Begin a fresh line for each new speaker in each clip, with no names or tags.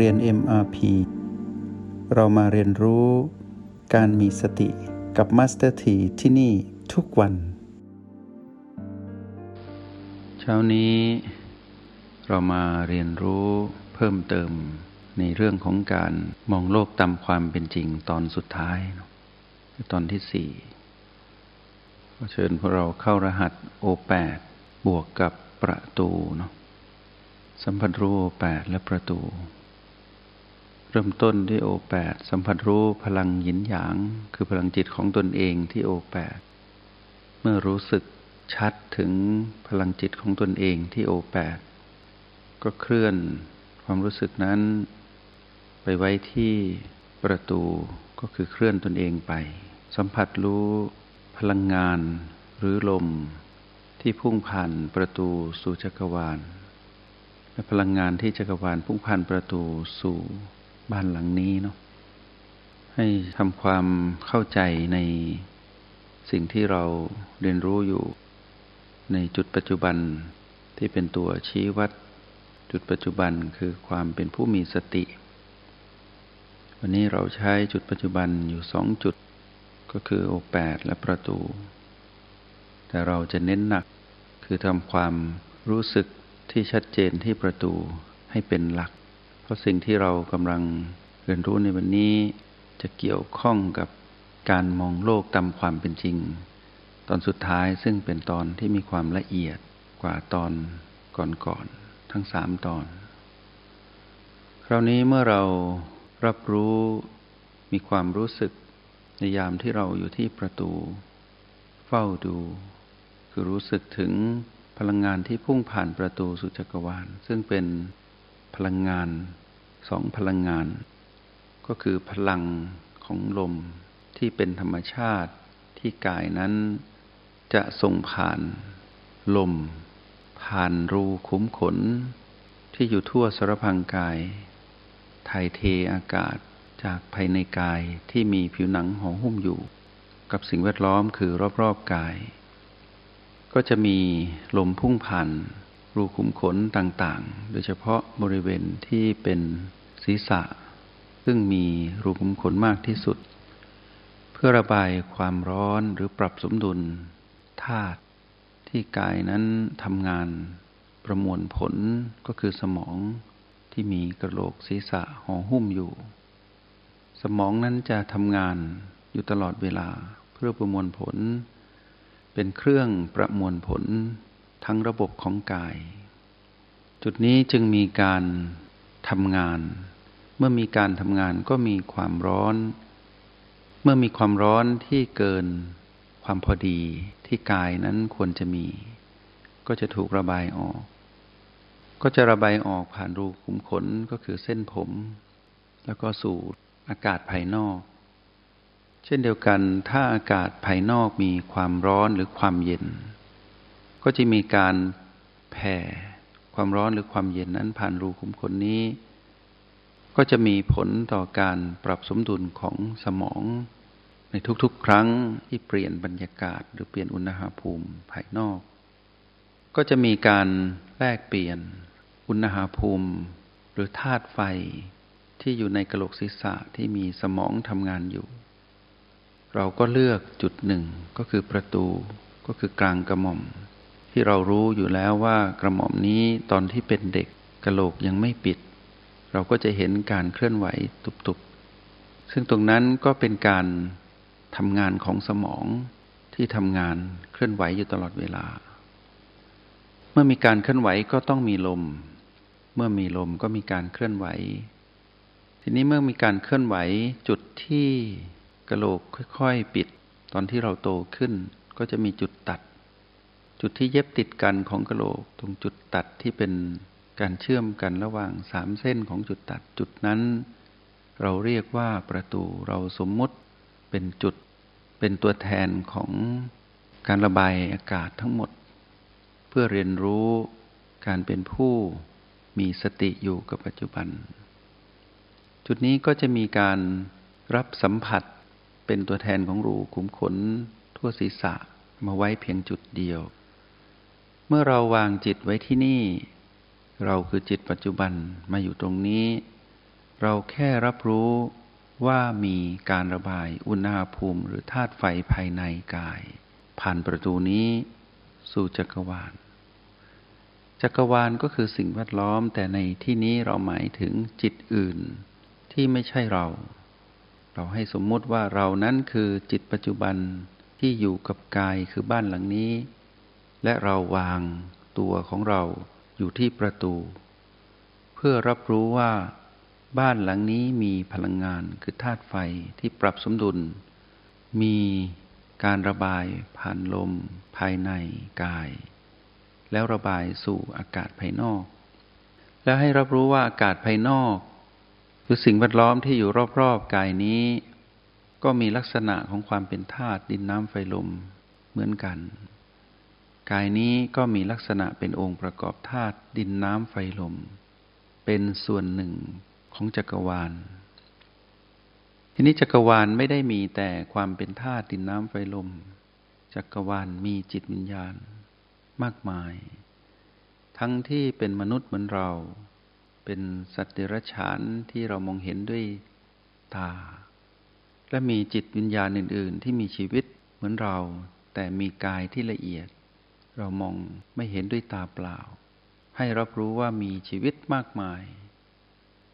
เรียน MRP เรามาเรียนรู้การมีสติกับ Master T ที่ที่นี่ทุกวัน เช้านี้เรามาเรียนรู้เพิ่มเติมในเรื่องของการมองโลกตามความเป็นจริงตอนสุดท้ายตอนที่สี่เชิญพวกเราเข้ารหัส O8 บวกกับประตูเนาะสัมผัสรู้แปดและประตู เริ่มต้นที่โอแปดสัมผัสรู้พลังหยินหยาง คือพลังจิตของตนเองที่โอแปดเมื่อรู้สึกชัดถึงพลังจิตของตนเองที่โอแปดก็เคลื่อนความรู้สึกนั้น ไปไว้ที่ประตูก็คือเคลื่อนตนเองไป สัมผัสรู้พลังงานหรือลมที่พุ่งผ่านประตูสู่จักรวาลและพลังงานที่จักรวาลพุ่งผ่านประตูสู่ บ้านหลังนี้เนาะให้ทำความเข้าใจในสิ่งที่เราเรียนรู้อยู่ ในจุดปัจจุบันที่เป็นตัวชี้วัด จุดปัจจุบันคือความเป็นผู้มีสติ วันนี้เราใช้จุดปัจจุบันอยู่สองจุด ก็คือโอแปดและประตู แต่เราจะเน้นหนักคือทำความรู้สึกที่ชัดเจนที่ประตูให้เป็นหลัก เพราะสิ่งที่เรากำลังเรียนรู้ในวันนี้จะเกี่ยวข้องกับการมองโลกตามความเป็นจริง ตอนสุดท้ายซึ่งเป็นตอนที่มีความละเอียดกว่าตอนก่อนๆทั้งสามตอน คราวนี้เมื่อเรารับรู้มีความรู้สึกในยามที่เราอยู่ที่ประตู เฝ้าดู คือรู้สึกถึงพลังงานที่พุ่งผ่านประตูสุจักรวาลซึ่งเป็น พลังงานสองพลังงาน ก็คือพลังของลมที่เป็นธรรมชาติที่กายนั้นจะส่งผ่านลม ผ่านรูคุ้มขน ที่อยู่ทั่วสารพังกายถ่ายเทอากาศจากภายในกายที่มีผิวหนังห่อหุ้มอยู่ กับสิ่งแวดล้อมคือรอบๆกาย ก็จะมีลมพุ่งผ่าน รูขุมขนต่างๆ โดยเฉพาะบริเวณที่เป็นศีรษะ ซึ่งมีรูขุมขนมากที่สุด เพื่อระบายความร้อนหรือปรับสมดุลธาตุที่กายนั้นทำงานประมวลผลก็คือสมองที่มีกระโหลกศีรษะห่อหุ้มอยู่ สมองนั้นจะทำงานอยู่ตลอดเวลาเพื่อประมวลผล เป็นเครื่องประมวลผล ทั้งระบบของกาย จุดนี้จึงมีการทำงาน เมื่อมีการทำงานก็มีความร้อน เมื่อมีความร้อนที่เกินความพอดีที่กายนั้นควรจะมี ก็จะถูกระบายออก ก็จะระบายออกผ่านรูขุมขนก็คือเส้นผม แล้วก็สู่อากาศภายนอก เช่นเดียวกันถ้าอากาศภายนอกมีความร้อนหรือความเย็น ก็จะมีการแผ่ความร้อนหรือความเย็นนั้นผ่านรูขุมขนนี้ ก็จะมีผลต่อการปรับสมดุลของสมอง ในทุกๆ ครั้งที่เปลี่ยนบรรยากาศ หรือเปลี่ยนอุณหภูมิภายนอก ก็จะมีการแลกเปลี่ยนอุณหภูมิ หรือธาตุไฟที่อยู่ในกระโหลกศีรษะที่มีสมองทำงานอยู่ เราก็เลือกจุดหนึ่งก็คือประตูก็คือกลางกระหม่อม ที่เรารู้อยู่แล้วว่ากระหม่อมนี้ตอนที่เป็นเด็กกระโหลกยังไม่ปิด เราก็จะเห็นการเคลื่อนไหวตุบๆ ซึ่งตรงนั้นก็เป็นการทำงานของสมองที่ทำงานเคลื่อนไหวอยู่ตลอดเวลา เมื่อมีการเคลื่อนไหวก็ต้องมีลม เมื่อมีลมก็มีการเคลื่อนไหว ทีนี้เมื่อมีการเคลื่อนไหวจุดที่กระโหลกค่อย ๆ ปิด ตอนที่เราโตขึ้นก็จะมีจุดตัด จุดที่เย็บติดกันของกระโหลก ตรงจุดตัดที่เป็นการเชื่อมกันระหว่างสามเส้นของจุดตัดจุดนั้น เราเรียกว่าประตูเราสมมุติเป็นจุดเป็นตัวแทนของการระบายอากาศทั้งหมด เพื่อเรียนรู้การเป็นผู้มีสติอยู่กับปัจจุบัน จุดนี้ก็จะมีการรับสัมผัสเป็นตัวแทนของรูขุมขนทั่วศีรษะมาไว้เพียงจุดเดียว เมื่อเราวางจิตไว้ที่นี่ เราคือจิตปัจจุบันมาอยู่ตรงนี้ เราแค่รับรู้ว่ามีการระบายอุณหภูมิหรือธาตุไฟภายในกาย ผ่านประตูนี้ สู่จักรวาล จักรวาลก็คือสิ่งแวดล้อมแต่ในที่นี้เราหมายถึงจิตอื่น ที่ไม่ใช่เรา เราให้สมมุติว่าเรานั้นคือจิตปัจจุบันที่อยู่กับกายคือบ้านหลังนี้ และเราวางตัวของเราอยู่ที่ประตู เพื่อรับรู้ว่า บ้านหลังนี้มีพลังงานคือธาตุไฟที่ปรับสมดุล มีการระบายผ่านลมภายในกาย แล้วระบายสู่อากาศภายนอก แล้วให้รับรู้ว่าอากาศภายนอกคือสิ่งแวดล้อมที่อยู่รอบๆกายนี้ ก็มีลักษณะของความเป็นธาตุดินน้ำไฟลมเหมือนกัน กายนี้ก็มีลักษณะเป็นองค์ประกอบธาตุดินน้ำไฟลม เป็นส่วนหนึ่งของจักรวาล ทีนี้จักรวาลไม่ได้มีแต่ความเป็นธาตุดินน้ำไฟลม จักรวาลมีจิตวิญญาณมากมาย ทั้งที่เป็นมนุษย์เหมือนเรา เป็นสัตว์เดรัจฉานที่เรามองเห็นด้วยตา และมีจิตวิญญาณอื่น ๆ ที่มีชีวิตเหมือนเรา แต่มีกายที่ละเอียด เรามองไม่เห็นด้วยตาเปล่า ให้รับรู้ว่ามีชีวิตมากมาย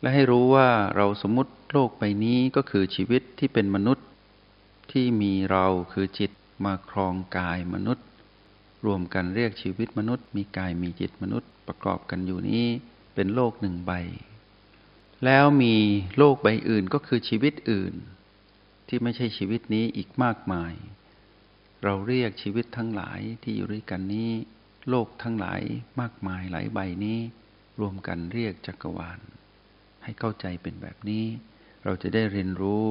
และให้รู้ว่าเราสมมุติโลกใบนี้ก็คือชีวิตที่เป็นมนุษย์ ที่มีเราคือจิตมาครองกายมนุษย์ รวมกันเรียกชีวิตมนุษย์ มีกายมีจิตมนุษย์ประกอบกันอยู่นี้เป็นโลกหนึ่งใบ แล้วมีโลกใบอื่นก็คือชีวิตอื่น ที่ไม่ใช่ชีวิตนี้อีกมากมาย เราเรียกชีวิตทั้งหลายที่อยู่ด้วยกันนี้ โลกทั้งหลายมากมายหลายใบนี้ รวมกันเรียกจักรวาล ให้เข้าใจเป็นแบบนี้ เราจะได้เรียนรู้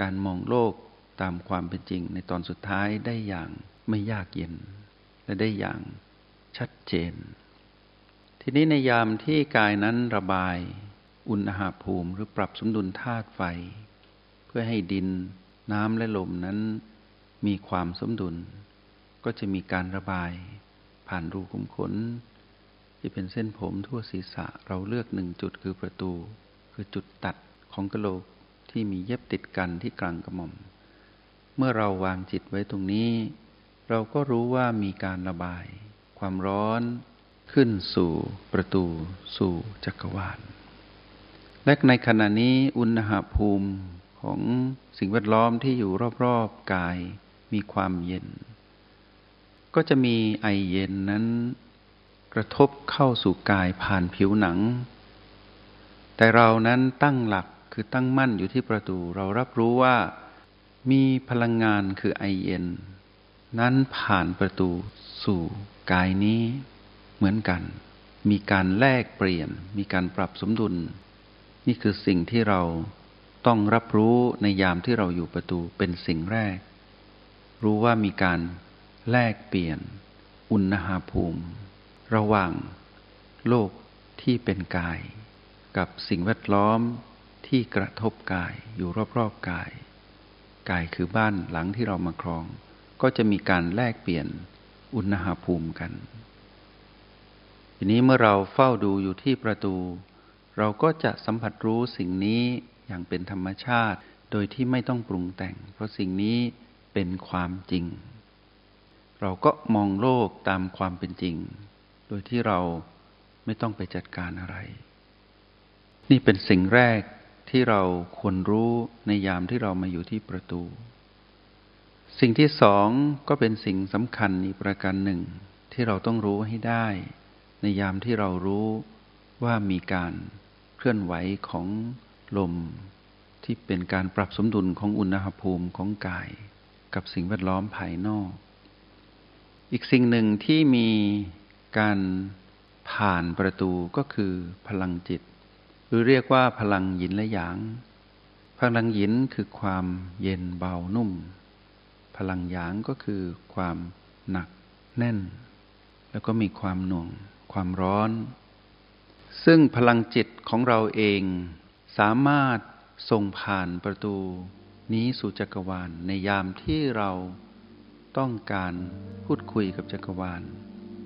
การมองโลกตามความเป็นจริง ในตอนสุดท้ายได้อย่างไม่ยากเย็น และได้อย่างชัดเจน ทีนี้ในยามที่กายนั้นระบาย อุณหภูมิหรือปรับสมดุลธาตุไฟ เพื่อให้ดินน้ำและลมนั้น มีความสมดุล ก็จะมีการระบาย ผ่านรูขุมขนที่เป็นเส้นผมทั่วศีรษะเราเลือกหนึ่งจุดคือประตู คือจุดตัดของกะโหลกที่มีเย็บติดกันที่กลางกระหม่อม เมื่อเราวางจิตไว้ตรงนี้ เราก็รู้ว่ามีการระบาย ความร้อนขึ้นสู่ประตูสู่จักรวาล และในขณะนี้อุณหภูมิของสิ่งแวดล้อมที่อยู่รอบๆกาย มีความเย็น ก็จะมีไอเย็นนั้น กระทบเข้าสู่กายผ่านผิวหนัง แต่เรานั้นตั้งหลักคือตั้งมั่นอยู่ที่ประตูเรารับรู้ว่า มีพลังงานคือไอเย็น นั้นผ่านประตูสู่กายนี้เหมือนกัน มีการแลกเปลี่ยน มีการปรับสมดุล นี่คือสิ่งที่เราต้องรับรู้ในยามที่เราอยู่ประตูเป็นสิ่งแรก รู้ว่ามีการแลกเปลี่ยนอุณหภูมิ ระหว่างโลกที่เป็นกาย กับสิ่งแวดล้อมที่กระทบกายอยู่รอบๆกาย กายคือบ้านหลังที่เรามาครอง ก็จะมีการแลกเปลี่ยนอุณหภูมิกัน ทีนี้เมื่อเราเฝ้าดูอยู่ที่ประตู เราก็จะสัมผัสรู้สิ่งนี้อย่างเป็นธรรมชาติ โดยที่ไม่ต้องปรุงแต่ง เพราะสิ่งนี้ เป็นความจริง เราก็มองโลกตามความเป็นจริง โดยที่เราไม่ต้องไปจัดการอะไร นี่เป็นสิ่งแรกที่เราควรรู้ในยามที่เรามาอยู่ที่ประตู สิ่งที่สองก็เป็นสิ่งสำคัญอีกประการหนึ่ง ที่เราต้องรู้ให้ได้ ในยามที่เรารู้ว่ามีการเคลื่อนไหวของลมที่เป็นการปรับสมดุลของอุณหภูมิของกาย กับสิ่งแวดล้อมภายนอก อีกสิ่งหนึ่งที่มีการผ่านประตูก็คือพลังจิต หรือเรียกว่าพลังหยินและหยาง พลังหยินคือความเย็นเบานุ่ม พลังหยางก็คือความหนักแน่น แล้วก็มีความหน่วง ความร้อน ซึ่งพลังจิตของเราเองสามารถส่งผ่านประตู นี้สู่จักรวาลในยามที่เราต้องการพูดคุยกับจักรวาล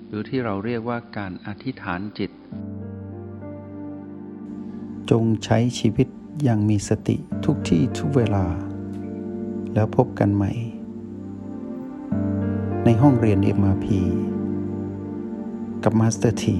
หรือที่เราเรียกว่าการอธิษฐานจิต จงใช้ชีวิตอย่างมีสติทุกที่ทุกเวลา แล้วพบกันใหม่ ในห้องเรียน MRP กับมาสเตอร์ที